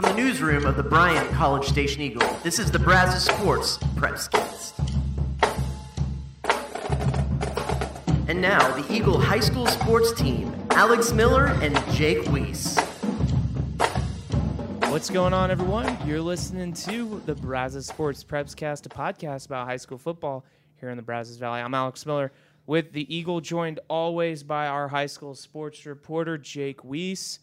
From the newsroom of the Bryan College Station Eagle, this is the Brazos Sports Prepscast. And now, the Eagle High School sports team, Alex Miller and Jake Weiss. What's going on, everyone? You're listening to the Brazos Sports Prepscast, a podcast about high school football here in the Brazos Valley. I'm Alex Miller with the Eagle, joined always by our high school sports reporter, Jake Weiss.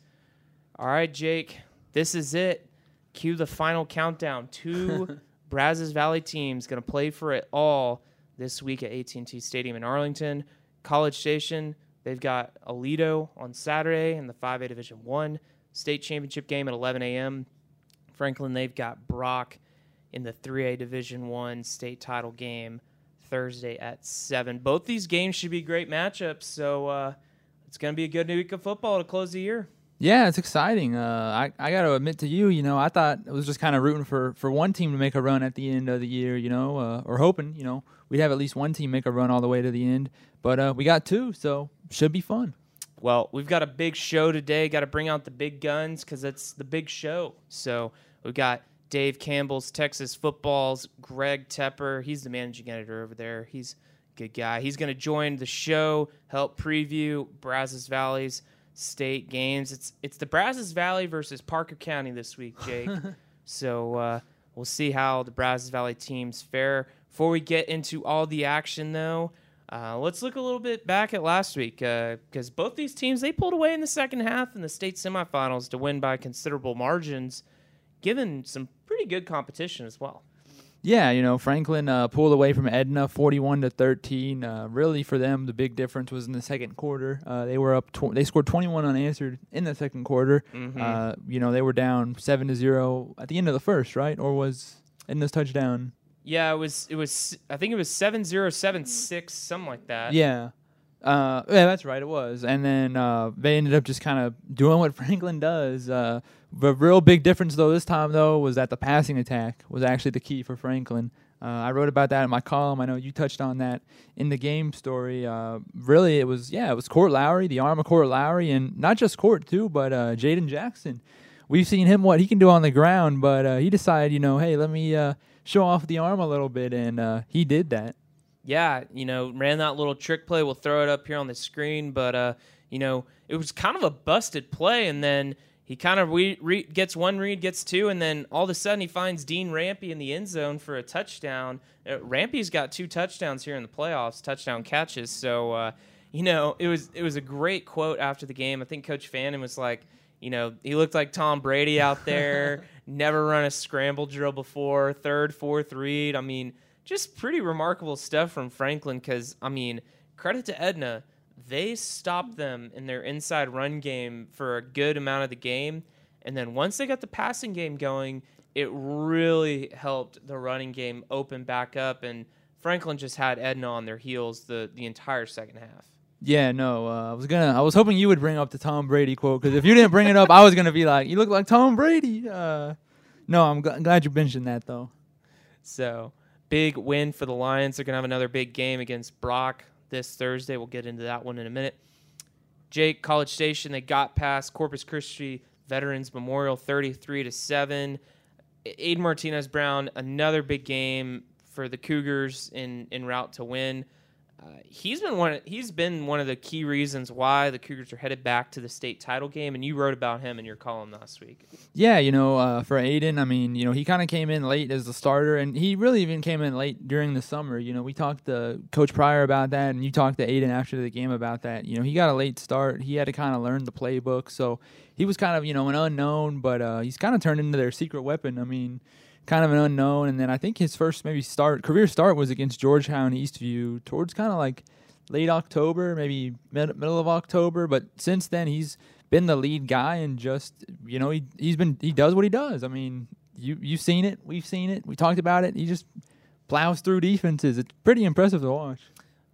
All right, Jake, this is it. Cue the final countdown. Two Brazos Valley teams going to play for it all this week at AT&T Stadium in Arlington. College Station, they've got Aledo on Saturday in the 5A Division 1 state championship game at 11 a.m. Franklin, they've got Brock in the 3A Division 1 state title game Thursday at 7. Both these games should be great matchups, so uh, it's going to be a good week of football to close the year. Yeah, it's exciting. Uh, I I got to admit to you, you know, I thought it was just kind of rooting for for one team to make a run at the end of the year, you know, uh, or hoping, you know, we'd have at least one team make a run all the way to the end. But uh, we got two, so should be fun. Well, we've got a big show today. Got to bring out the big guns because it's the big show. So we've got Dave Campbell's Texas Football's Greg Tepper. He's the managing editor over there. He's a good guy. He's going to join the show, help preview Brazos Valley's state games. It's it's the Brazos Valley versus Parker County this week, Jake. so uh, we'll see how the Brazos Valley teams fare. Before we get into all the action, though, uh, let's look a little bit back at last week because uh, both these teams they pulled away in the second half in the state semifinals to win by considerable margins, given some pretty good competition as well. Yeah, you know, Franklin uh, pulled away from Edna 41 to 13. Uh, really, for them, the big difference was in the second quarter. Uh, they were up. Tw- they scored 21 unanswered in the second quarter. Mm-hmm. Uh, you know, they were down seven to zero at the end of the first, right? Or was in this touchdown? Yeah, it was. It was. I think it was seven zero seven six, something like that. Yeah. Uh, yeah, that's right. It was, and then uh, they ended up just kind of doing what Franklin does. Uh, the real big difference, though, this time though, was that the passing attack was actually the key for Franklin. Uh, I wrote about that in my column. I know you touched on that in the game story. Uh, really, it was yeah, it was Court Lowry, the arm of Court Lowry, and not just Court too, but uh, Jaden Jackson. We've seen him what he can do on the ground, but he decided, you know, hey, let me show off the arm a little bit, and he did that. Yeah, you know, ran that little trick play. We'll throw it up here on the screen, but uh, you know, it was kind of a busted play, and then he kind of re- re- gets one read, gets two, and then all of a sudden he finds Dean Rampy in the end zone for a touchdown. Uh, Rampy's got two touchdowns here in the playoffs, touchdown catches. So uh, you know it was it was a great quote after the game. I think Coach Fannin was like, you know, he looked like Tom Brady out there, never run a scramble drill before, third, fourth read. I mean, just pretty remarkable stuff from Franklin. Because I mean, credit to Edna they stopped them in their inside run game for a good amount of the game. And then once they got the passing game going, it really helped the running game open back up. And Franklin just had Edna on their heels the, the entire second half. Yeah, no, uh, I was gonna. I was hoping you would bring up the Tom Brady quote because if you didn't bring it up, I was gonna be like, "You look like Tom Brady." Uh, no, I'm g- glad you mentioned that though. So big win for the Lions. They're gonna have another big game against Brock this Thursday. We'll get into that one in a minute. Jake College Station they got past Corpus Christi Veterans Memorial 33 to 7. Aiden Martinez Brown another big game for the Cougars in in route to win. Uh, he's been one. Of, he's been one of the key reasons why the Cougars are headed back to the state title game, and you wrote about him in your column last week. Yeah, you know, uh, for Aiden, I mean, you know, he kind of came in late as the starter, and he really even came in late during the summer. You know, we talked to Coach Pryor about that, and you talked to Aiden after the game about that. You know, he got a late start. He had to kind of learn the playbook, so he was kind of you know an unknown, but uh, he's kind of turned into their secret weapon. I mean kind of an unknown. And then I think his first maybe start career start was against Georgetown Eastview towards kind of like late October, maybe mid, middle of October. But since then, he's been the lead guy and just you know he he's been he does what he does. I mean, you you've seen it, we've seen it, we talked about it. He just plows through defenses. It's pretty impressive to watch.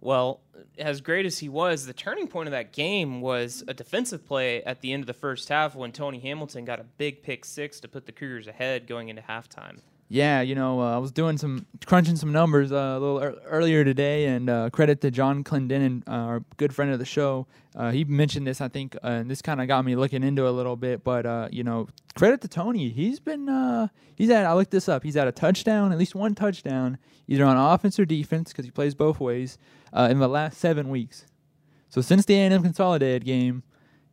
Well, as great as he was, the turning point of that game was a defensive play at the end of the first half when Tony Hamilton got a big pick six to put the Cougars ahead going into halftime. Yeah, you know, uh, I was doing some crunching some numbers uh, a little er- earlier today, and uh, credit to John Clendenin, uh, our good friend of the show. Uh, he mentioned this, I think, uh, and this kind of got me looking into it a little bit. But you know, credit to Tony. He's been he's at I looked this up. He's at a touchdown, at least one touchdown, either on offense or defense, because he plays both ways in the last seven weeks. So since the A&M consolidated game,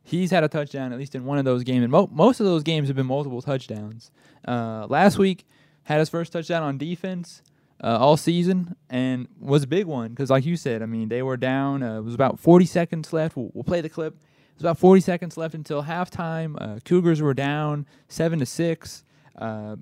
he's had a touchdown at least in one of those games, and mo- most of those games have been multiple touchdowns. last week had his first touchdown on defense uh, all season and was a big one because, like you said, I mean, they were down. Uh, it was about 40 seconds left. We'll, we'll, play the clip. It was about 40 seconds left until halftime. Uh, Cougars were down seven to six. Uh,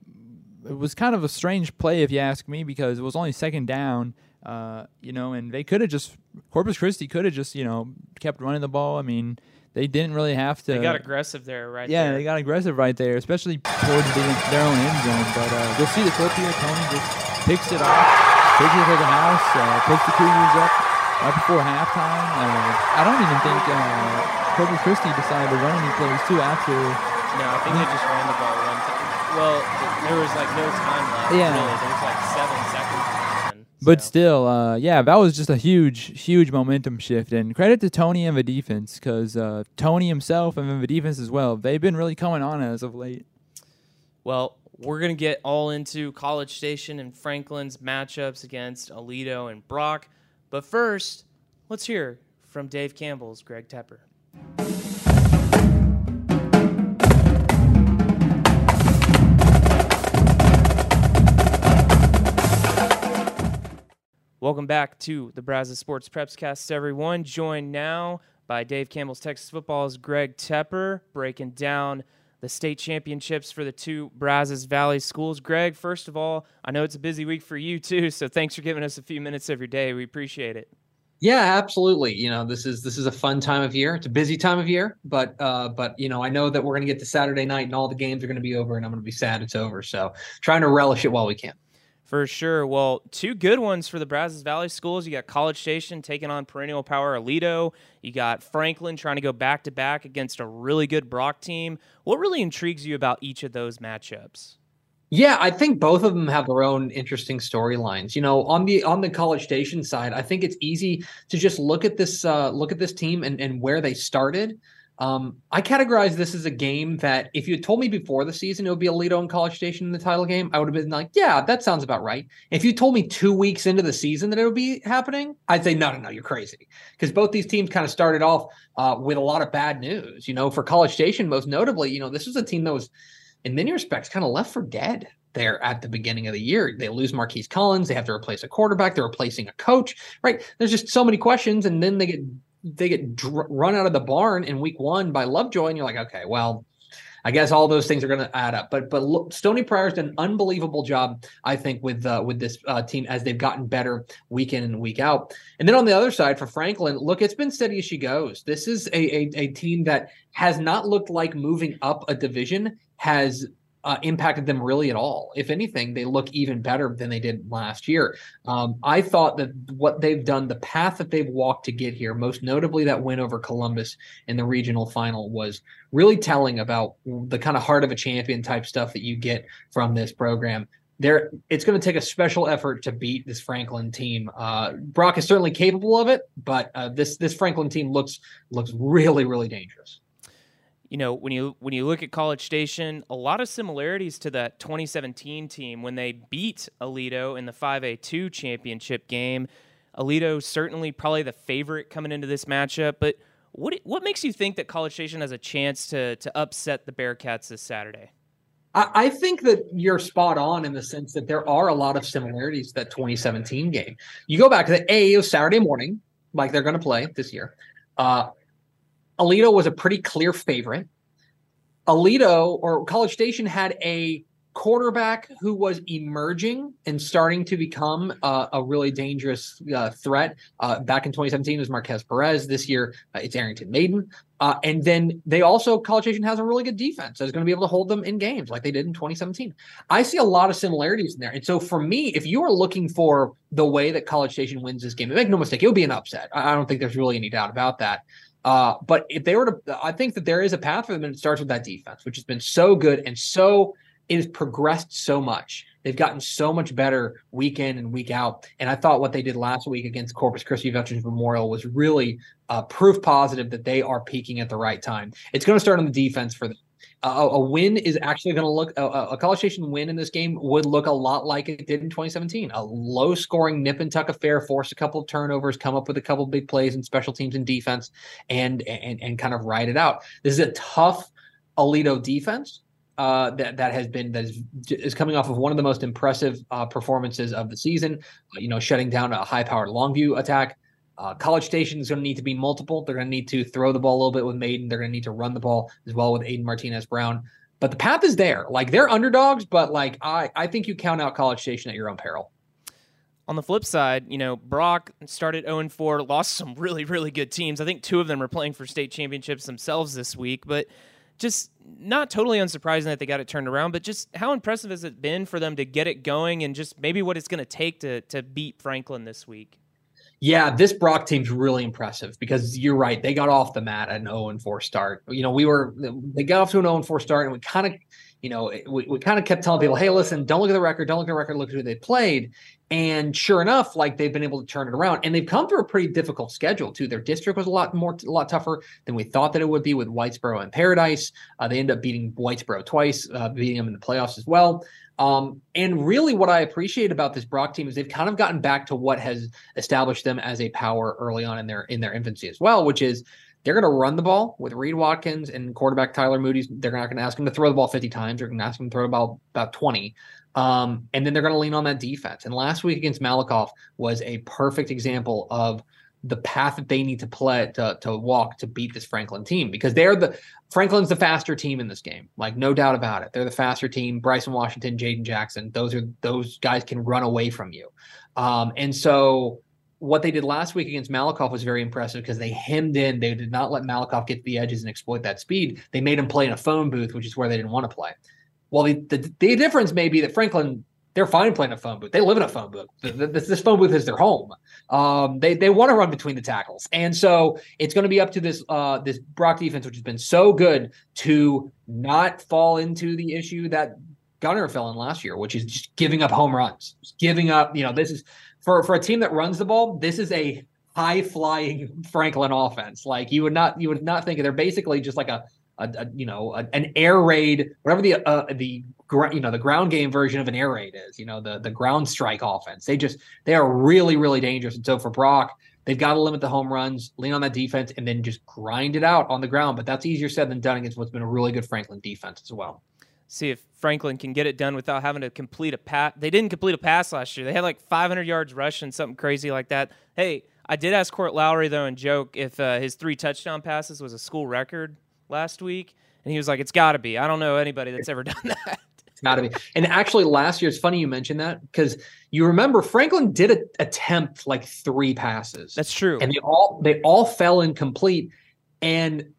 it was kind of a strange play, if you ask me, because it was only second down. Uh, you know, and they could have just Corpus Christi could have just you know kept running the ball. I mean, they didn't really have to. They got aggressive there, right? Yeah, there. they got aggressive right there, especially towards the, their own end zone. But uh, you'll see the clip here. Tony just picks it off, takes it to the house, uh, puts the Cougars up right before halftime. Uh, I don't even think uh, Corpus Christi decided to run any plays too after. No, I think they just ran the ball one time. Well, there was like no time left. Yeah. Really. There was like seven seconds. But still, uh, yeah, that was just a huge, huge momentum shift. And credit to Tony and the defense because uh, Tony himself and the defense as well, they've been really coming on as of late. Well, we're going to get all into College Station and Franklin's matchups against Aledo and Brock. But first, let's hear from Dave Campbell's Greg Tepper. Welcome back to the Brazos Sports Prepscast, everyone. Joined now by Dave Campbell's Texas Football's Greg Tepper, breaking down the state championships for the two Brazos Valley schools. Greg, first of all, I know it's a busy week for you too, so thanks for giving us a few minutes of your day. We appreciate it. Yeah, absolutely. You know, this is this is a fun time of year. It's a busy time of year, but uh, but you know, I know that we're going to get to Saturday night and all the games are going to be over, and I'm going to be sad it's over. So, trying to relish it while we can. For sure. Well, two good ones for the Brazos Valley schools. You got College Station taking on perennial power Aledo. You got Franklin trying to go back to back against a really good Brock team. What really intrigues you about each of those matchups? Yeah, I think both of them have their own interesting storylines. You know, on the on the College Station side, I think it's easy to just look at this uh, look at this team and and where they started. Um, I categorize this as a game that if you had told me before the season it would be Aledo and College Station in the title game, I would have been like, yeah, that sounds about right. If you told me two weeks into the season that it would be happening, I'd say, no, no, no, you're crazy. Because both these teams kind of started off uh, with a lot of bad news. You know, for College Station, most notably, you know, this was a team that was, in many respects, kind of left for dead there at the beginning of the year. They lose Marquise Collins. They have to replace a quarterback. They're replacing a coach, right? There's just so many questions. And then they get they get dr- run out of the barn in week one by Lovejoy, and you're like, okay, well, I guess all those things are going to add up. But but look, Stony Pryor's done an unbelievable job, I think, with uh, with this uh, team as they've gotten better week in and week out. And then on the other side for Franklin, look, it's been steady as she goes. This is a, a, a team that has not looked like moving up a division, has uh, impacted them really at all. If anything, they look even better than they did last year. Um, I thought that what they've done, the path that they've walked to get here, most notably that win over Columbus in the regional final, was really telling about the kind of heart of a champion type stuff that you get from this program. There, it's going to take a special effort to beat this Franklin team. Uh, Brock is certainly capable of it, but uh, this this Franklin team looks looks really really dangerous you know, when you when you look at College Station, a lot of similarities to that 2017 team when they beat Aledo in the 5A2 championship game. Aledo certainly probably the favorite coming into this matchup, but what what makes you think that College Station has a chance to to upset the Bearcats this Saturday? I think that you're spot on in the sense that there are a lot of similarities to that 2017 game. You go back to the A, was Saturday morning, like they're going to play this year. Uh, Aledo was a pretty clear favorite. Aledo or College Station had a quarterback who was emerging and starting to become uh, a really dangerous uh, threat. Uh, back in 2017 it was Marquez Perez. This year uh, it's Arrington Maiden. Uh, and then they also College Station has a really good defense that's going to be able to hold them in games like they did in 2017. I see a lot of similarities in there. And so for me, if you are looking for the way that College Station wins this game, make no mistake, it will be an upset. I don't think there's really any doubt about that. Uh, but if they were to, I think that there is a path for them, and it starts with that defense, which has been so good and so it has progressed so much. They've gotten so much better week in and week out. And I thought what they did last week against Corpus Christi Veterans Memorial was really uh, proof positive that they are peaking at the right time. It's going to start on the defense for them. Uh, a win is actually going to look a, a, College Station win in this game would look a lot like it did in 2017. A low scoring nip and tuck affair, force a couple of turnovers, come up with a couple of big plays and special teams and defense, and and and kind of ride it out. This is a tough Aledo defense uh, that that has been that is, is coming off of one of the most impressive uh, performances of the season. You know, shutting down a high-powered Longview attack. Uh, College Station is going to need to be multiple. They're going to need to throw the ball a little bit with Maiden. They're going to need to run the ball as well with Aiden Martinez Brown. But the path is there. Like they're underdogs, but like I, I think you count out College Station at your own peril. On the flip side, you know, Brock started 0 4, lost some really, really good teams. I think two of them are playing for state championships themselves this week. But just not totally unsurprising that they got it turned around, but just how impressive has it been for them to get it going and just maybe what it's going to take to to beat Franklin this week? Yeah, this Brock team's really impressive because you're right. They got off the mat at an 0 and 4 start. You know, we were they got off to an 0 and 4 start and we kind of you know, we, we kind of kept telling people, hey, listen, don't look at the record, don't look at the record, look at who they played. And sure enough, like they've been able to turn it around, and they've come through a pretty difficult schedule too. Their district was a lot more, a lot tougher than we thought that it would be with Whitesboro and Paradise. Uh, they end up beating Whitesboro twice, uh, beating them in the playoffs as well. Um, and really, what I appreciate about this Brock team is they've kind of gotten back to what has established them as a power early on in their in their infancy as well, which is they're going to run the ball with Reed Watkins and quarterback Tyler Moody's. They're not going to ask him to throw the ball 50 times. They're going to ask him to throw the ball about 20. Um, and then they're going to lean on that defense. And last week against Malakoff was a perfect example of the path that they need to play to, to walk to beat this Franklin team because they're the Franklin's the faster team in this game, like no doubt about it. They're the faster team. Bryson Washington, Jaden Jackson, those are those guys can run away from you. Um, and so what they did last week against Malakoff was very impressive because they hemmed in. They did not let Malakoff get to the edges and exploit that speed. They made him play in a phone booth, which is where they didn't want to play. Well, the, the, the difference may be that Franklin they're fine playing a phone booth. They live in a phone booth. This, this phone booth is their home. Um, they they want to run between the tackles, and so it's going to be up to this uh, this Brock defense, which has been so good, to not fall into the issue that Gunter fell in last year, which is just giving up home runs, just giving up. You know, this is for for a team that runs the ball. This is a high flying Franklin offense. Like you would not you would not think they're basically just like a a, a, you know a, an air raid, whatever the uh, the you know the ground game version of an air raid is. You know the the ground strike offense. They just they are really really dangerous. And so for Brock, they've got to limit the home runs, lean on that defense, and then just grind it out on the ground. But that's easier said than done against what's been a really good Franklin defense as well. See if Franklin can get it done without having to complete a pass. They didn't complete a pass last year. They had like 500 yards rushing, something crazy like that. Hey, I did ask Court Lowry though and joke if uh, his three touchdown passes was a school record last week, and he was like, "It's got to be." I don't know anybody that's ever done that. It's got to be. And actually, last year it's funny you mentioned that because you remember Franklin did a, attempt like three passes. That's true, and they all they all fell incomplete. And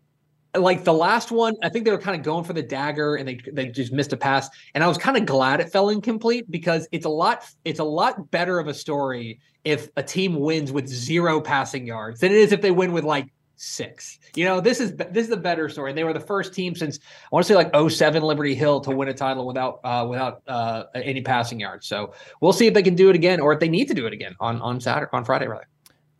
like the last one, I think they were kind of going for the dagger and they they just missed a pass. And I was kind of glad it fell incomplete because it's a lot it's a lot better of a story if a team wins with zero passing yards than it is if they win with like six. You know, this is this is the better story. And They were the first team since I want to say like 07 Liberty Hill to win a title without uh, without uh, any passing yards. So we'll see if they can do it again or if they need to do it again on on Saturday on Friday rather.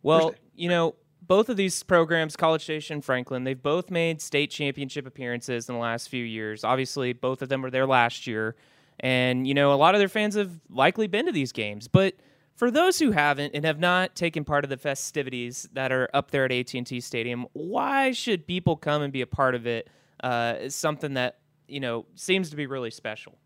Well, Thursday. you know, both of these programs, College Station, Franklin, they've both made state championship appearances in the last few years. Obviously, both of them were there last year, and you know, a lot of their fans have likely been to these games, but for those who haven't and have not taken part of the festivities that are up there at AT&T Stadium, why should people come and be a part of it? Uh, something that you know seems to be really special.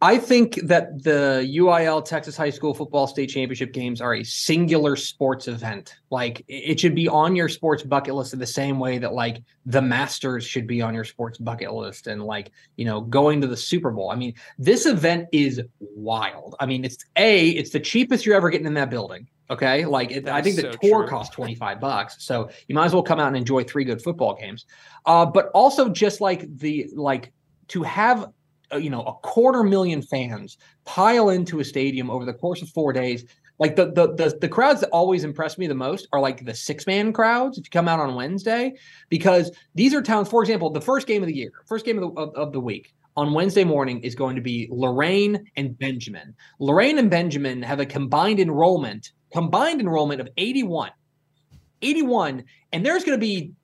I think that the UIL Texas High School Football State Championship games are a singular sports event. Like it should be on your sports bucket list in the same way that like the Masters should be on your sports bucket list and like, you know, going to the Super Bowl. I mean, this event is wild. I mean, it's a, it's the cheapest you're ever getting in that building. Okay. Like it, I think the so tour true. costs 25 bucks. So you might as well come out and enjoy three good football games. Uh, but also just like the, like to have Uh, you know a quarter million fans pile into a stadium over the course of four days like the, the the the, crowds that always impress me the most are like the six man crowds if you come out on wednesday because these are towns for example the first game of the year first game of the, of, of the week on Wednesday morning is going to be Loraine and Benjamin. Loraine and Benjamin have a combined enrollment, combined enrollment of 81. 81, and there's going to be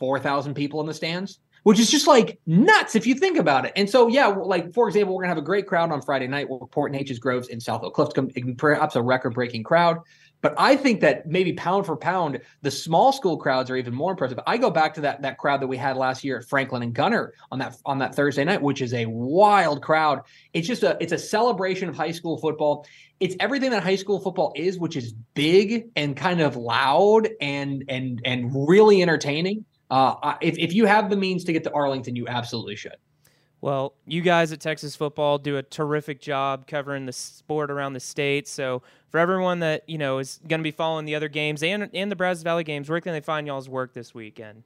4,000 people in the stands which is just like nuts if you think about it. And so, yeah, like for example, we're gonna have a great crowd on Friday night. We're Port Neches Groves in South Oak Cliff, perhaps a record-breaking crowd. But I think that maybe pound for pound, the small school crowds are even more impressive. I go back to that that crowd that we had last year at Franklin and Gunter on that on that Thursday night, which is a wild crowd. It's just a it's a celebration of high school football. It's everything that high school football is, which is big and kind of loud and and and really entertaining. Uh, if, if you have the means to get to Arlington, you absolutely should. Well, you guys at Texas Football do a terrific job covering the sport around the state. So, for everyone that you know is going to be following the other games and and the Brazos Valley games, where can they find y'all's work this weekend?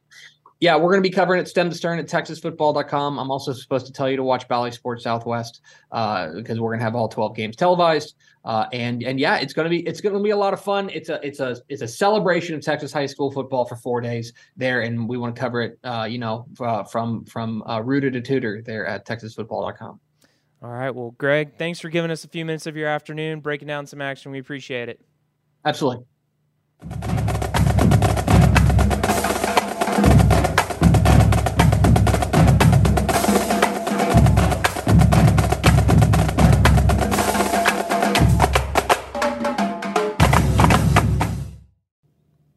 Yeah, we're going to be covering it stem to stern at texasfootball.com. I'm also supposed to tell you to watch Bally Sports Southwest uh, because we're going to have all 12 games televised. Uh, and and yeah, it's going to be it's going to be a lot of fun. It's a it's a it's a celebration of Texas high school football for four days there, and we want to cover it. Uh, you know, uh, from from uh, rooter to tutor there at texasfootball.com. All right. Well, Greg, thanks for giving us a few minutes of your afternoon, breaking down some action. We appreciate it. Absolutely.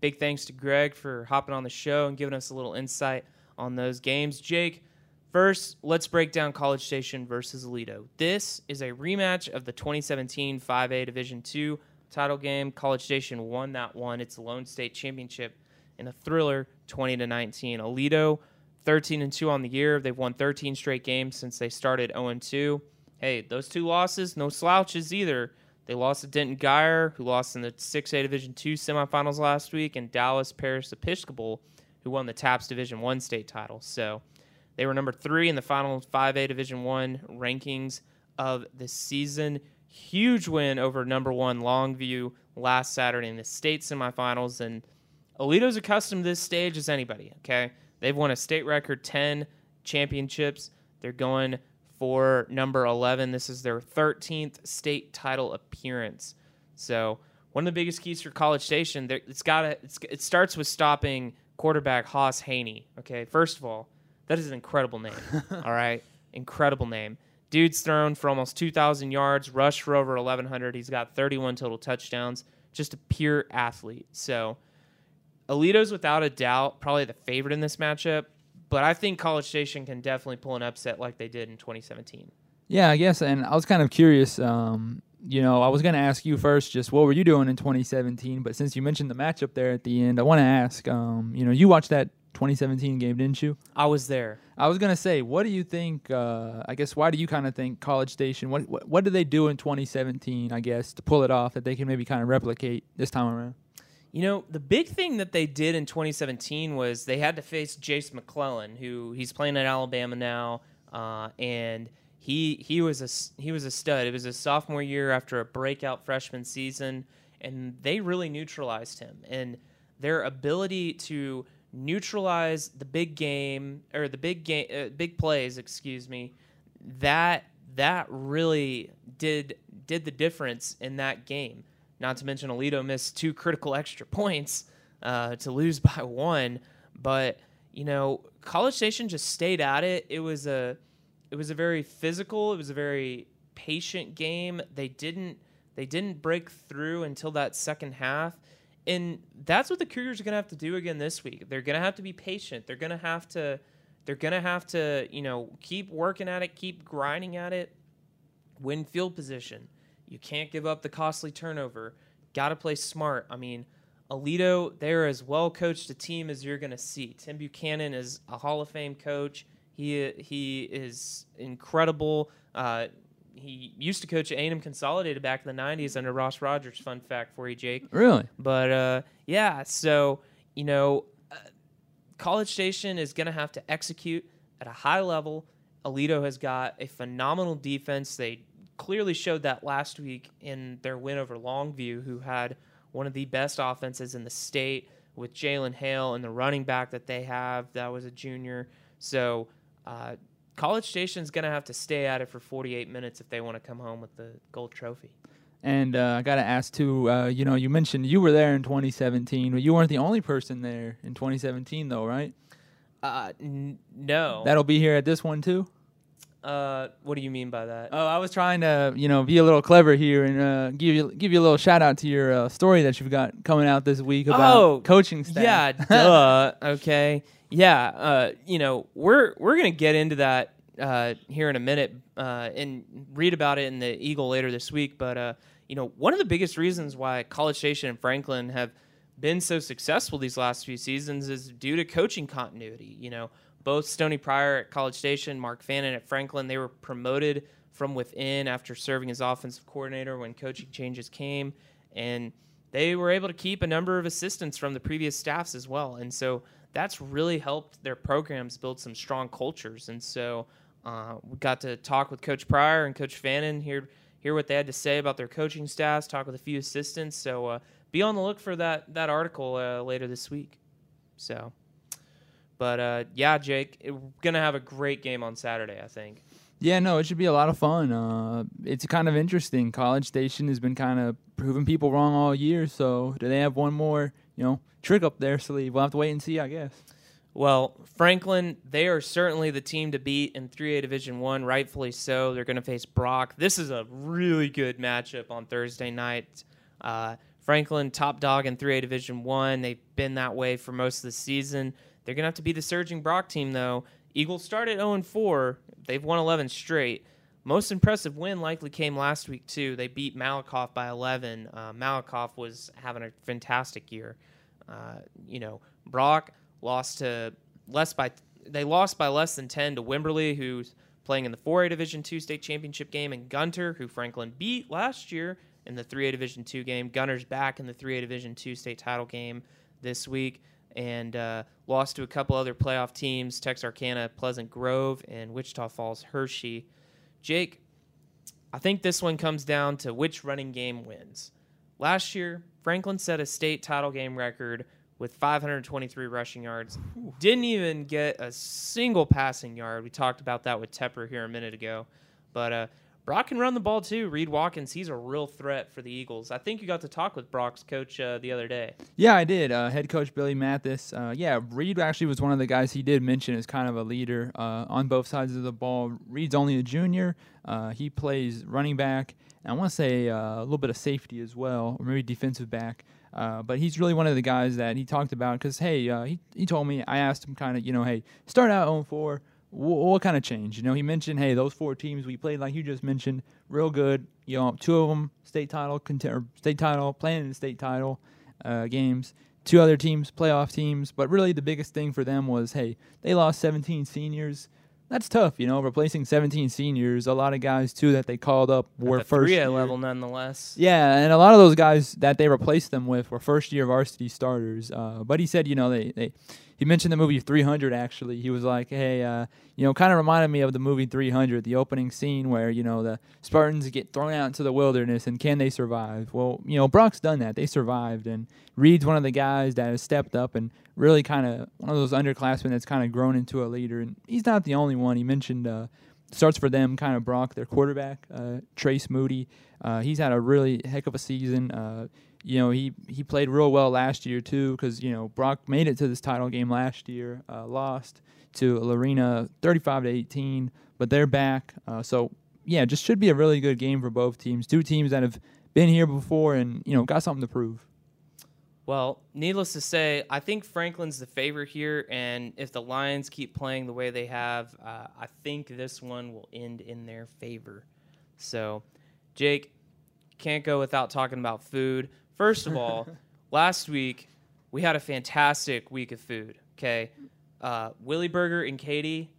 Big thanks to Greg for hopping on the show and giving us a little insight on those games. Jake, first, let's break down College Station versus Aledo. This is a rematch of the 2017 5A Division II title game. College Station won that one. It's a Lone State Championship in a thriller, 20 to 19. Aledo, 13 and 2 on the year. They've won 13 straight games since they started 0 and 2. Hey, those two losses, no slouches either. They lost to Denton Guyer, who lost in the 6A Division II semifinals last week, and Dallas Parish Episcopal, who won the TAPPS Division One state title. So they were number three in the final 5A Division One rankings of the season. Huge win over number one Longview last Saturday in the state semifinals, and Aledo's accustomed to this stage as anybody. Okay, they've won a state record 10 championships. They're going for number 11. This is their 13th state title appearance. So one of the biggest keys for College Station, it's got it starts with stopping quarterback Hauss Hejny. Okay, first of all, that is an incredible name. all right, incredible name. Dude's thrown for almost 2,000 yards, rushed for over 1,100. He's got 31 total touchdowns. Just a pure athlete. So, Aledo's without a doubt probably the favorite in this matchup. But I think College Station can definitely pull an upset like they did in 2017. Yeah, I guess. And I was kind of curious. Um, you know, I was going to ask you first, just what were you doing in 2017? But since you mentioned the matchup there at the end, I want to ask. Um, you know, you watched that 2017 game, didn't you? I was there. I was gonna say, what do you think? Uh, I guess why do you kind of think College Station? What, what what did they do in 2017? I guess to pull it off that they can maybe kind of replicate this time around. You know, the big thing that they did in 2017 was they had to face Jase McClellan, who he's playing at Alabama now, uh, and he he was a he was a stud. It was his sophomore year after a breakout freshman season, and they really neutralized him. And their ability to neutralize the big game or the big game, uh, big plays, excuse me, that that really did did the difference in that game. Not to mention, Aledo missed two critical extra points uh, to lose by one. But you know, College Station just stayed at it. It was a it was a very physical. It was a very patient game. They didn't they didn't break through until that second half. And that's what the Cougars are going to have to do again this week. They're going to have to be patient. They're going to have to they're going to have to, you know, keep working at it, keep grinding at it, win field position. You can't give up the costly turnover. Got to play smart. I mean, Aledo, they're as well coached a team as you're going to see. Tim Buchanan is a Hall of Fame coach. He he is incredible. Uh, he used to coach at A&M Consolidated back in the '90s under Ross Rogers. Fun fact for you, Jake. Really? But uh, yeah, so you know, uh, College Station is going to have to execute at a high level. Aledo has got a phenomenal defense. They clearly showed that last week in their win over Longview, who had one of the best offenses in the state with Jalen Hale and the running back that they have. That was a junior. So uh, College Station's going to have to stay at it for 48 minutes if they want to come home with the gold trophy. And uh, I got to ask too. Uh, you know, you mentioned you were there in 2017, but you weren't the only person there in 2017, though, right? Uh, n- no. That'll be here at this one too. Uh, what do you mean by that? Oh, I was trying to, you know, be a little clever here and uh, give you give you a little shout out to your uh, story that you've got coming out this week about Oh, coaching staff. Yeah, duh. Okay. Yeah. Uh, you know, we're we're gonna get into that uh, here in a minute uh, and read about it in the Eagle later this week. But uh, you know, one of the biggest reasons why College Station and Franklin have been so successful these last few seasons is due to coaching continuity. You know, both Stony Pryor at College Station, Mark Fannin at Franklin, they were promoted from within after serving as offensive coordinator when coaching changes came, and they were able to keep a number of assistants from the previous staffs as well. And so that's really helped their programs build some strong cultures. And so uh, we got to talk with Coach Pryor and Coach Fannin, hear hear what they had to say about their coaching staffs, talk with a few assistants. So uh, be on the look for that that article uh, later this week. So, but uh, yeah, Jake, it, we're gonna have a great game on Saturday. I think. Yeah, no, it should be a lot of fun. Uh, it's kind of interesting. College Station has been kind of proving people wrong all year. So do they have one more, you know, trick up their sleeve? We'll have to wait and see, I guess. Well, Franklin, they are certainly the team to beat in 3A Division 1, rightfully so. They're going to face Brock. This is a really good matchup on Thursday night. Uh, Franklin, top dog in 3A Division 1. They've been that way for most of the season. They're going to have to be the surging Brock team, though. Eagles started 0 4. They've won 11 straight. Most impressive win likely came last week, too. They beat Malakoff by 11. Uh, Malakoff was having a fantastic year. Uh, you know, Brock lost to less by they lost by less than 10 to Wimberley who's playing in the 4A Division 2 state championship game and Gunter who Franklin beat last year in the 3A Division 2 game. Gunter's back in the 3A Division 2 state title game this week and uh, lost to a couple other playoff teams, Texarkana, Pleasant Grove and Wichita Falls Hirschi. Jake, I think this one comes down to which running game wins. Last year, Franklin set a state title game record with 523 rushing yards. Didn't even get a single passing yard. We talked about that with Tepper here a minute ago. But uh, Brock can run the ball too. Reed Watkins, he's a real threat for the Eagles. I think you got to talk with Brock's coach uh, the other day. Yeah, I did. Uh, head coach Billy Mathis. Uh, yeah, Reed actually was one of the guys he did mention as kind of a leader uh, on both sides of the ball. Reed's only a junior. Uh, he plays running back. And I want to say uh, a little bit of safety as well, or maybe defensive back. Uh, but he's really one of the guys that he talked about because, hey, uh, he, he told me, I asked him kind of, you know, hey, start out 0 4. What kind of change? You know, he mentioned, hey, those four teams we played, like you just mentioned, real good. You know, two of them state title, contender, state title, playing in the state title uh, games. Two other teams, playoff teams. But really, the biggest thing for them was, hey, they lost 17 seniors. That's tough, you know, replacing 17 seniors. A lot of guys too that they called up were At the first year level, nonetheless. Yeah, and a lot of those guys that they replaced them with were first year varsity starters. Uh, but he said, you know, they, they he mentioned the movie 300 actually. He was like, hey, uh, you know, kind of reminded me of the movie 300, the opening scene where, you know, the Spartans get thrown out into the wilderness and can they survive? Well, you know, Brock's done that. They survived. And Reed's one of the guys that has stepped up and really kind of one of those underclassmen that's kind of grown into a leader. And he's not the only one. He mentioned, uh, starts for them kind of Brock, their quarterback, uh, Trace Moody. Uh, he's had a really heck of a season. Uh, you know, he, he played real well last year too because you know Brock made it to this title game last year, uh, lost to Lorena 35 to 18, but they're back. Uh, so yeah, just should be a really good game for both teams. Two teams that have been here before and you know got something to prove. Well, needless to say, I think Franklin's the favorite here, and if the Lions keep playing the way they have, uh, I think this one will end in their favor. So, Jake, can't go without talking about food. First of all, last week we had a fantastic week of food. Okay, uh, Willie Burger and Katie,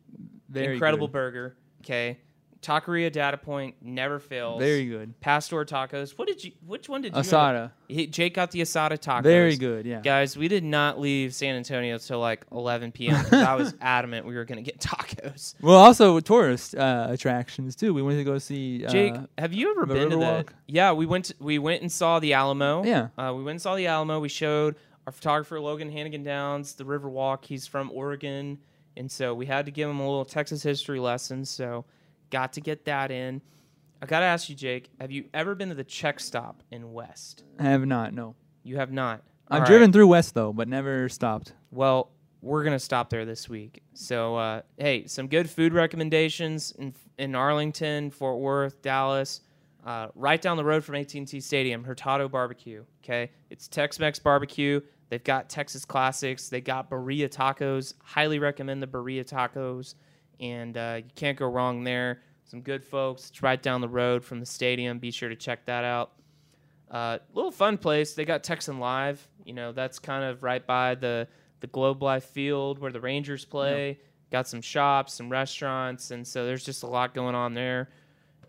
Very incredible good. burger. Okay, Taqueria Data Point never fails. Very good. Pastor tacos. What did you? Which one did you? Asada, he, Jake got the asada tacos. very good. Yeah. Guys, we did not leave San Antonio till like 11 p.m. I was adamant we were going to get tacos. Well, also tourist uh, attractions too. We went to go see uh, Jake, have you ever been to the? Yeah, we went. To, we went and saw the Alamo. Yeah. Uh, we went and saw the Alamo. We showed our photographer Logan Hannigan Downs the Riverwalk. He's from Oregon, and so we had to give him a little Texas history lesson. So got to get that in. I got to ask you, Jake, have you ever been to the Czech Stop in West? I have not. No, You have not. I've All right. driven through West though, but never stopped. Well, we're gonna stop there this week. So, uh, hey, some good food recommendations in in Arlington, Fort Worth, Dallas, uh, right down the road from AT&T Stadium. Hurtado Barbecue. Okay, it's Tex-Mex barbecue. They've got Texas classics. They got burrito tacos. Highly recommend the burrito tacos, and uh, you can't go wrong there. Some good folks. It's right down the road from the stadium. Be sure to check that out. Uh, little fun place. They got Texas Live. You know, that's kind of right by the the Globe Life Field where the Rangers play. Got some shops, some restaurants, and so there's just a lot going on there.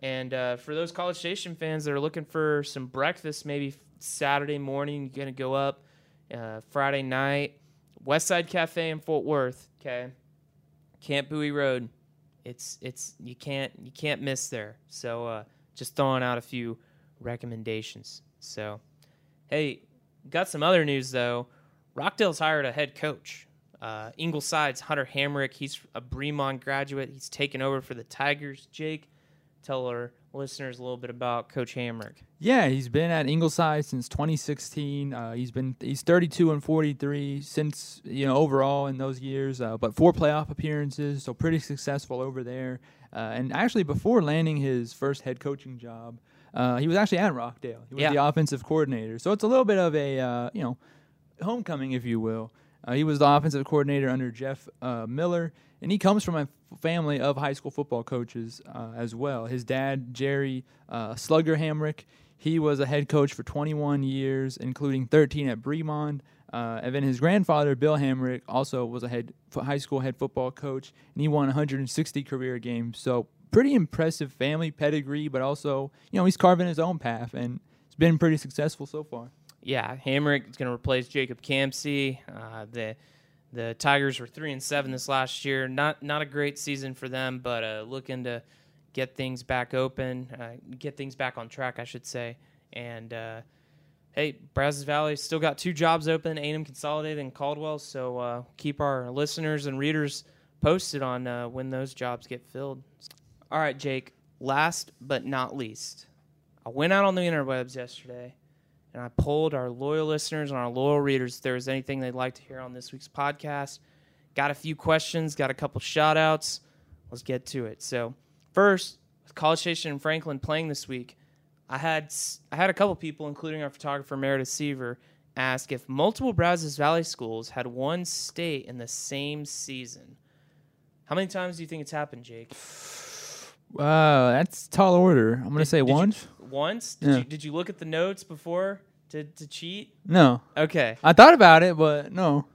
And uh, for those College Station fans that are looking for some breakfast, maybe Saturday morning, you're gonna go up. Uh, Friday night, West Side Cafe in Fort Worth. Okay, Camp Bowie Road. It's it's you can't you can't miss there. So uh, just throwing out a few recommendations. So, hey, got some other news though. Rockdale's hired a head coach. Uh, Ingleside's Hunter Hamrick. He's a Bremond graduate. He's taken over for the Tigers. Jake, tell our listeners a little bit about Coach Hamrick. Yeah, he's been at Ingleside since 2016. Uh, he's been he's 32 and 43 since you know overall in those years, uh, but four playoff appearances, so pretty successful over there. Uh, and actually, before landing his first head coaching job, uh, he was actually at Rockdale. He was Yeah. the offensive coordinator, so it's a little bit of a uh, you know homecoming, if you will. Uh, he was the offensive coordinator under Jeff uh, Miller, and he comes from a family of high school football coaches uh, as well. His dad, Jerry uh, Slugger Hamrick, he was a head coach for 21 years, including 13 at Bremond. Uh, and then his grandfather, Bill Hamrick, also was a head high school head football coach, and he won 160 career games. So pretty impressive family pedigree, but also you know he's carving his own path, and it's been pretty successful so far. Yeah, Hamrick is going to replace Jacob Campsey. Uh, the the Tigers were three and seven this last year. Not not a great season for them, but uh, looking to get things back open, uh, get things back on track, I should say. And uh, hey, Brazos Valley still got two jobs open: A&M Consolidated and Caldwell. So uh, keep our listeners and readers posted on uh, when those jobs get filled. All right, Jake. Last but not least, I went out on the interwebs yesterday and I polled our loyal listeners and our loyal readers if there was anything they'd like to hear on this week's podcast. Got a few questions, got a couple shout outs. Let's get to it. So, first, with College Station and Franklin playing this week, I had I had a couple people, including our photographer Meredith Seaver, ask if multiple Brazos Valley schools had won state in the same season. How many times do you think it's happened, Jake? Wow, that's tall order. I'm gonna Did- say did you- once. Did, Yeah. you, did you look at the notes before to, to cheat? No, Okay. I thought about it, but no.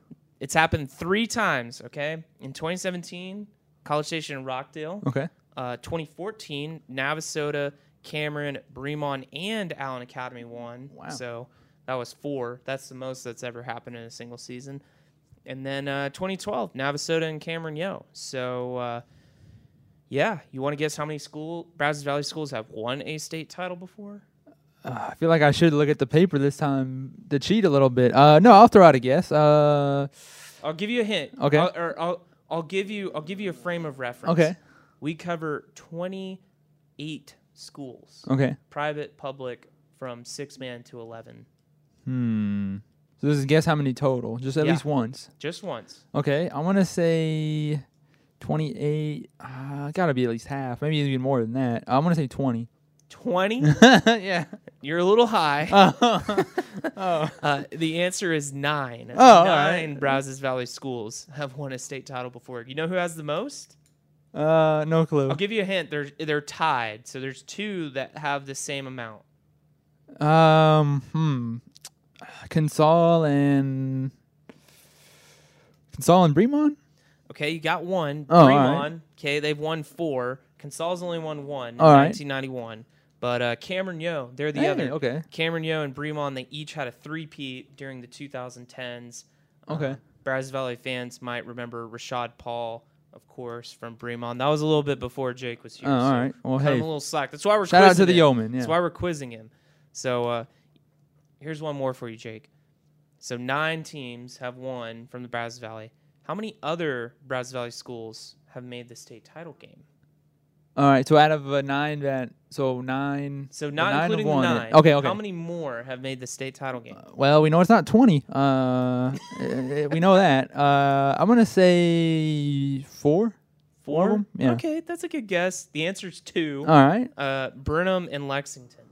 It's happened three times, okay? In 2017, College Station in Rockdale. Okay. Uh, 2014, Navasota, Cameron, Bremond, and Allen Academy won. Wow. So that was four. That's the most that's ever happened in a single season. And then uh, 2012, Navasota and Cameron Yoe. So, uh, yeah, you want to guess how many school Brazos Valley schools have won a state title before? Uh, I feel like I should look at the paper this time to cheat a little bit. Uh, no, I'll throw out a guess. Uh, I'll give you a hint. Okay. I'll, or I'll I'll give you I'll give you a frame of reference. Okay. We cover 28 schools, okay. private, public, from six man to 11, Hmm. So this is guess how many total? Just at Yeah. least once. just once. Okay. I want to say twenty-eight. Uh, gotta be at least half. Maybe even more than that. I'm gonna say twenty. 20. yeah. You're a little high. oh. oh. Uh, the answer is nine. Oh, nine right. Brazos Valley schools have won a state title before. You know who has the most? Uh, no clue. I'll give you a hint. They're they're tied. So there's two that have the same amount. Um, hmm. Consol and Consol and Bremond. Okay, you got one. Oh, all Bremond. Okay, they've won four. Consol's only won one in All right. 1991. But uh, Cameron Yoe, they're the Hey, other. Okay. Cameron Yoe and Bremond, they each had a three-peat during the 2010s. Okay. Uh, Brazos Valley fans might remember Rashad Paul, of course, from Bremond. That was a little bit before Jake was here. Oh, so right. Well, hey, a little slack. That's why we're shout out to the him. Yeoman. Yeah. That's why we're quizzing him. So uh, here's one more for you, Jake. So nine teams have won from the Brazos Valley. How many other Brazos Valley schools have made the state title game? All right, so out of a nine that so nine. So not nine including the one, nine. Okay, okay. How many more have made the state title game? Well, we know it's not twenty. Uh, eh, we know that. Uh, I'm gonna say four. Four? Yeah. Okay, that's a good guess. The answer's two. All right. Uh, Burnham and Lexington.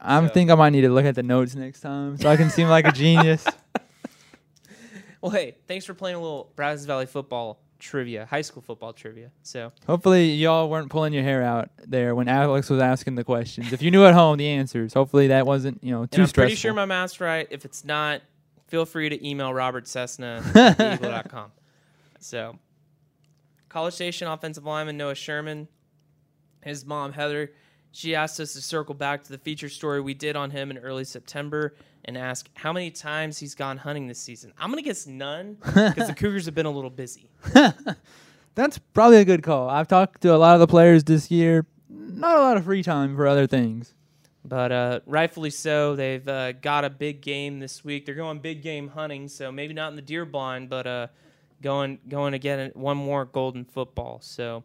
I So- think I might need to look at the notes next time so I can seem like a genius. Well, hey, thanks for playing a little Brazos Valley football trivia, high school football trivia. So Hopefully, y'all weren't pulling your hair out there when Alex was asking the questions. If you knew at home the answers, hopefully that wasn't you know and too I'm stressful. pretty sure my math's right. If it's not, feel free to email Robert Cessna at theeagle.com. So, College Station offensive lineman Noah Sherman, his mom Heather, she asked us to circle back to the feature story we did on him in early September and ask how many times he's gone hunting this season. I'm gonna guess none because the Cougars have been a little busy. That's probably a good call. I've talked to a lot of the players this year. Not a lot of free time for other things. But uh, rightfully so, they've uh, got a big game this week. They're going big game hunting, so maybe not in the deer blind, but uh, going going to get one more golden football. So,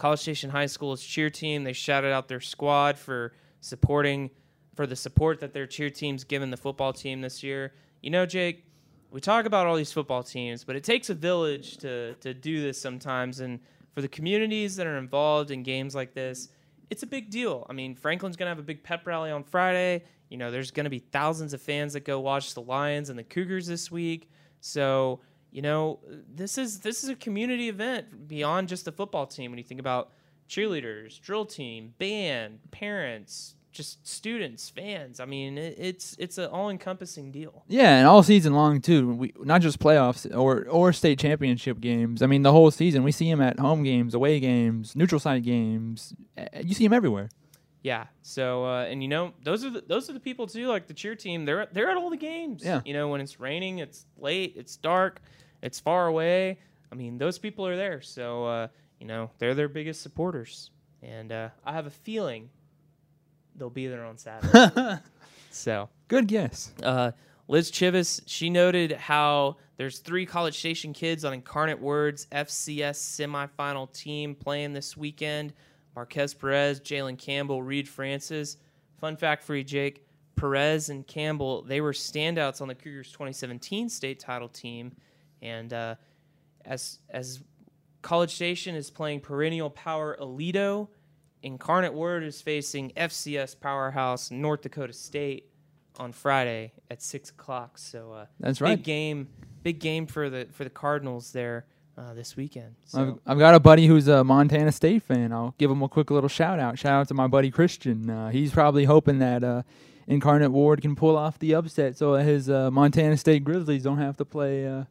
College Station High School's cheer team they shouted out their squad for supporting for the support that their cheer team's given the football team this year. You know, Jake, we talk about all these football teams, but it takes a village to to do this sometimes, and for the communities that are involved in games like this it's a big deal. I mean, Franklin's going to have a big pep rally on Friday. You know, there's going to be thousands of fans that go watch the Lions and the Cougars this week. So, you know, this is this is a community event beyond just the football team. When you think about cheerleaders, drill team, band, parents, just students, fans. I mean, it, it's it's an all-encompassing deal. Yeah, and all season long too. We not just playoffs or or state championship games. I mean, the whole season. We see him at home games, away games, neutral site games. Eh, You see him everywhere. Yeah. So uh, and you know those are the, those are the people too. Like the cheer team, they're they're at all the games. Yeah. You know when it's raining, it's late, it's dark, it's far away. I mean those people are there. So uh, you know they're their biggest supporters, and uh, I have a feeling they'll be there on Saturday. so Good guess. uh, Liz Chivas, she noted how there's three College Station kids on Incarnate Words FCS semifinal team playing this weekend. Marquez Perez, Jalen Campbell, Reed Francis. Fun fact for you, Jake. Perez and Campbell, they were standouts on the Cougars 2017 state title team. And uh, as as College Station is playing perennial power Aledo, Incarnate Word is facing FCS powerhouse North Dakota State on Friday at six o'clock. So uh, That's big game, big game for the for the Cardinals there uh, this weekend. So I've, I've got a buddy who's a Montana State fan. I'll give him a quick little shout out. Shout out to my buddy Christian. Uh, he's probably hoping that uh, Incarnate Word can pull off the upset so his uh, Montana State Grizzlies don't have to play uh,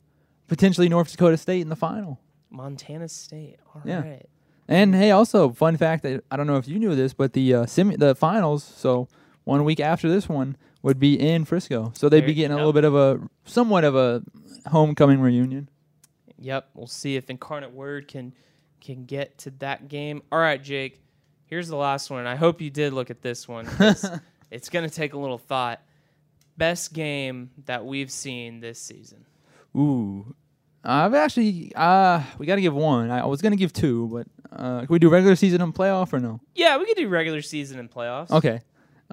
potentially North Dakota State in the final. Montana State. All right. Yeah. And hey, also fun fact that I don't know if you knew this, but the uh, semi- the finals, so one week after this one, would be in Frisco. So they'd There be getting a little bit of a somewhat of a homecoming reunion. Yep, we'll see if Incarnate Word can can get to that game. All right, Jake. Here's the last one. I hope you did look at this one. it's going to take a little thought. Best game that we've seen this season. Ooh. I've actually uh we got to give one. I, I was going to give two, but uh can we do regular season and playoff or no? Yeah, we could do regular season and playoffs. Okay.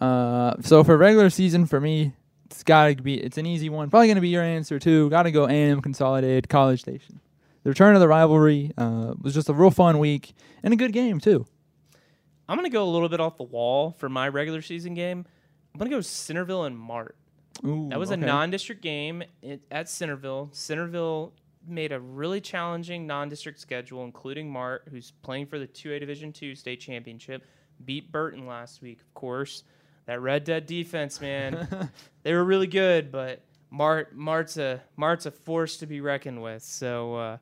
Uh so for regular season for me, it's got to be it's an easy one. Probably going to be your answer too. Got to go A&M Consolidated College Station. The return of the rivalry uh was just a real fun week and a good game too. I'm going to go a little bit off the wall for my regular season game. I'm going to go Centerville and Mart. Ooh, That was a non-district game at Centerville. Centerville made a really challenging non-district schedule, including Mart, who's playing for the 2A Division two state championship. Beat Burton last week, of course. That Red Dead defense, man, they were really good, but Mart Mart's a Mart's a force to be reckoned with. So uh,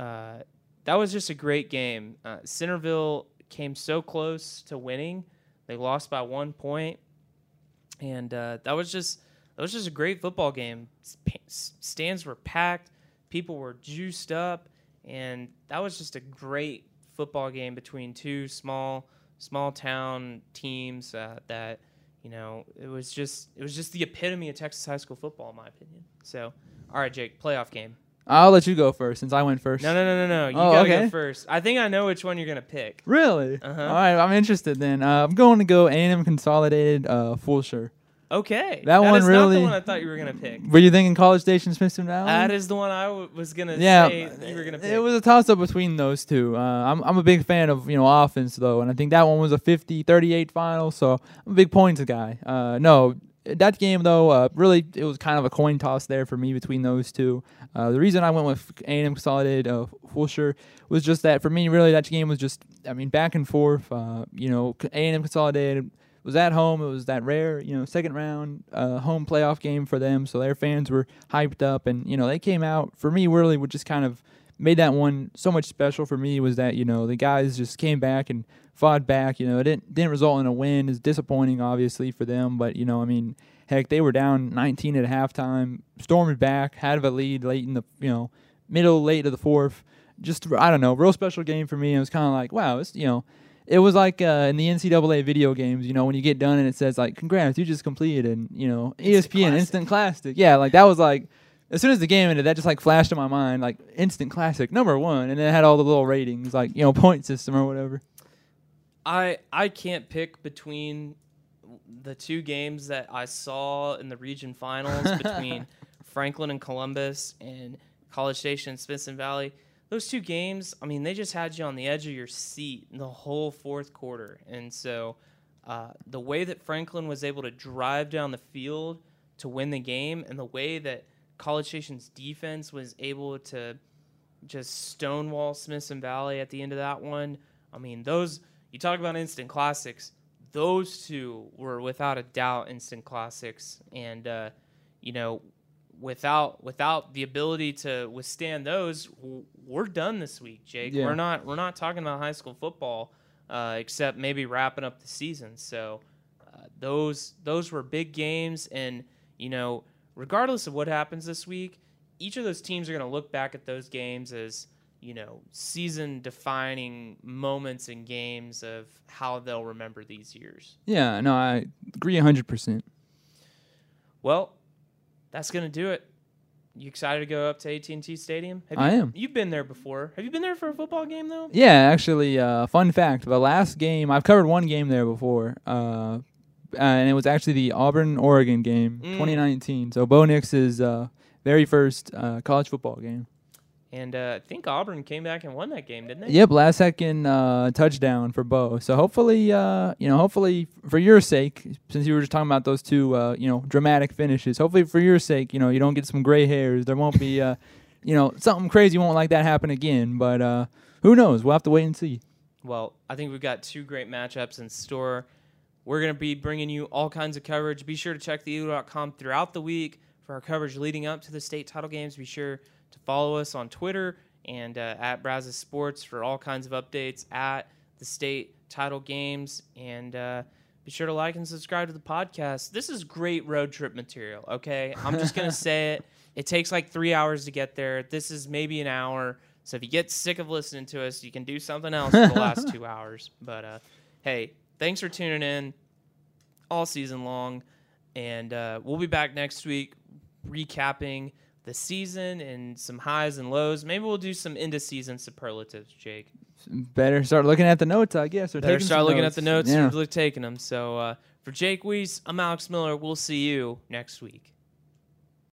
uh, that was just a great game. Uh, Centerville came so close to winning. They lost by one point, and uh, that was just that was just a great football game. S- pa- s- Stands were packed, people were juiced up, and that was just a great football game between two small small town teams uh, that you know it was just it was just the epitome of Texas high school football in my opinion. So, all right, Jake, playoff game. I'll let you go first since I went first. No, no, no, no, no. You Oh, gotta okay. go first. I think I know which one you're gonna pick. Really? Uh-huh. All right, I'm interested then. Uh, I'm going to go A&M Consolidated uh, Fulshear. Okay, That one really is not the one I thought you were gonna pick. Were you thinking College Station, Smithson Valley? That is the one I w- was gonna yeah, say you were gonna pick. it was a toss up between those two. Uh, I'm I'm a big fan of you know offense though, and I think that one was a 50-38 final, so I'm a big points guy. Uh, no, that game though, uh, really it was kind of a coin toss there for me between those two. Uh, the reason I went with A&M Consolidated uh, Fulshear was just that for me, really that game was just I mean back and forth. Uh, you know, A&M Consolidated was at home. It was that rare, you know, second round uh, home playoff game for them. So their fans were hyped up, and you know they came out. For me, really, what just kind of made that one so much special for me was that you know the guys just came back and fought back. You know, it didn't didn't result in a win. It's disappointing, obviously, for them. But you know, I mean, heck, they were down 19 at halftime, stormed back, had a lead late in the you know middle late of the fourth. Just I don't know, real special game for me. It was kind of like wow, it's you know it was like uh, in the NCAA video games, you know, when you get done and it says like, "Congrats, you just completed," and you know, Instant ESPN classic. instant classic. Yeah, like that was like as soon as the game ended, that just like flashed in my mind, like instant classic number one, and then it had all the little ratings, like you know, point system or whatever. I I can't pick between the two games that I saw in the region finals between Franklin and Columbus and College Station and Smithson Valley. Those two games, I mean, they just had you on the edge of your seat in the whole fourth quarter. And so uh, the way that Franklin was able to drive down the field to win the game and the way that College Station's defense was able to just stonewall Smithson Valley at the end of that one. I mean, those you talk about instant classics. Those two were without a doubt instant classics, and uh, you know, without without the ability to withstand those, we're done this week, Jake. Yeah. We're not we're not talking about high school football, uh, except maybe wrapping up the season. So uh, those those were big games, and you know, regardless of what happens this week, each of those teams are going to look back at those games as you know season defining moments and games of how they'll remember these years. Yeah, no, I agree hundred percent. Well, that's going to do it. You excited to go up to AT&T Stadium? Have you, I am. You've been there before. Have you been there for a football game though? Yeah, actually, uh, fun fact: the last game I've covered one game there before, uh, and it was actually the Auburn Oregon game, Mm. 2019. So Bo Nix's uh, very first uh, college football game. And uh, I think Auburn came back and won that game, didn't they? Yep, last second uh, touchdown for Bo. So hopefully, uh, you know, hopefully for your sake, since you were just talking about those two, uh, you know, dramatic finishes. Hopefully for your sake, you know, you don't get some gray hairs. There won't be, uh, you know, something crazy won't like that happen again. But uh, who knows? We'll have to wait and see. Well, I think we've got two great matchups in store. We're going to be bringing you all kinds of coverage. Be sure to check theeagle.com throughout the week for our coverage leading up to the state title games. Be sure to follow us on Twitter and uh, at Brazos Sports for all kinds of updates at the state title games. And uh, be sure to like and subscribe to the podcast. This is great road trip material, okay? I'm just going to say it. It takes like three hours to get there. This is maybe an hour. So if you get sick of listening to us, you can do something else for the last two hours. But uh, hey, thanks for tuning in all season long. And uh, we'll be back next week recapping the season and some highs and lows. Maybe we'll do some end of season superlatives, Jake. Better start looking at the notes, I guess. Or Better start looking at the notes Yeah. and taking them. So uh, for Jake Weiss, I'm Alex Miller. We'll see you next week.